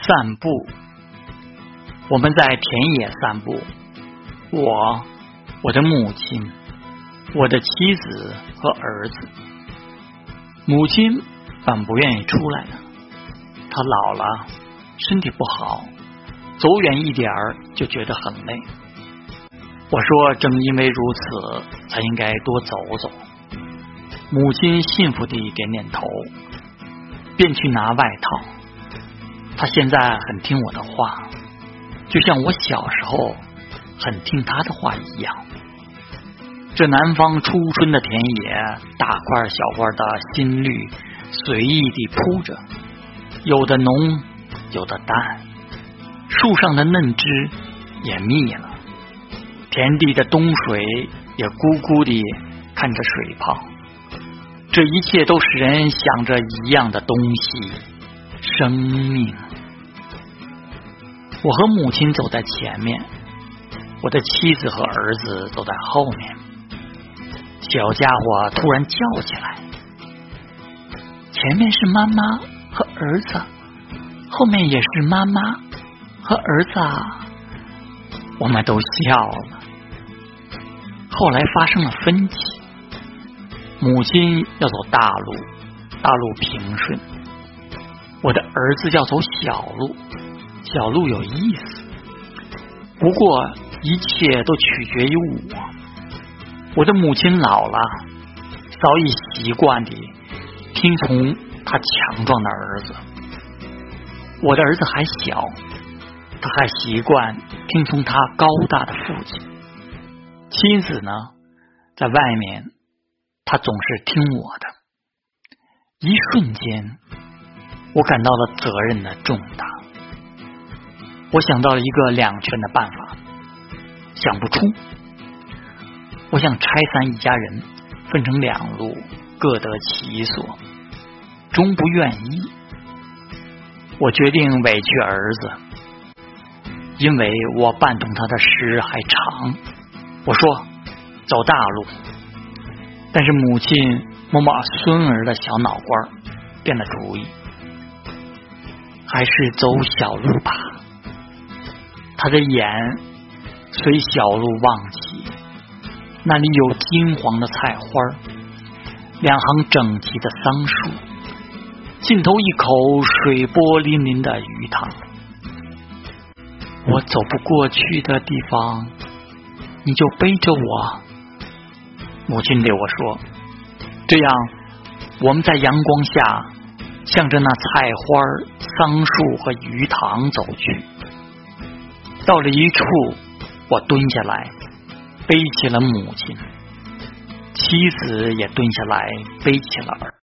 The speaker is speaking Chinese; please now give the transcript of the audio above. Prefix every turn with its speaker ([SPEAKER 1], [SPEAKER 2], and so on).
[SPEAKER 1] 散步，我们在田野散步。我、我的母亲、我的妻子和儿子。母亲本不愿意出来的，她老了，身体不好，走远一点儿就觉得很累。我说，正因为如此，才应该多走走。母亲幸福地点点头，便去拿外套。他现在很听我的话，就像我小时候很听他的话一样。这南方初春的田野，大块小块的新绿随意地铺着，有的浓，有的淡，树上的嫩枝也密了，田地的冬水也咕咕地看着水泡。这一切都使人想着一样的东西——生命。我和母亲走在前面，我的妻子和儿子走在后面。小家伙突然叫起来：“前面是妈妈和儿子，后面也是妈妈和儿子啊。”我们都笑了。后来发生了分歧，母亲要走大路，大路平顺；我的儿子要走小路。小路有意思，不过一切都取决于我。我的母亲老了，早已习惯地听从他强壮的儿子；我的儿子还小，他还习惯听从他高大的父亲。妻子呢，在外面，他总是听我的。一瞬间，我感到了责任的重大。我想到了一个两全的办法，想不出。我想拆散一家人，分成两路，各得其所，终不愿意。我决定委屈儿子，因为我伴同他的时日还长。我说走大路，但是母亲摸摸孙儿的小脑瓜，变了主意，还是走小路吧。他的眼随小路望起，那里有金黄的菜花，两行整齐的桑树，尽头一口水波粼粼的鱼塘。我走不过去的地方，你就背着我。母亲对我说：“这样，我们在阳光下，向着那菜花、桑树和鱼塘走去。”到了一处，我蹲下来背起了母亲，妻子也蹲下来背起了儿。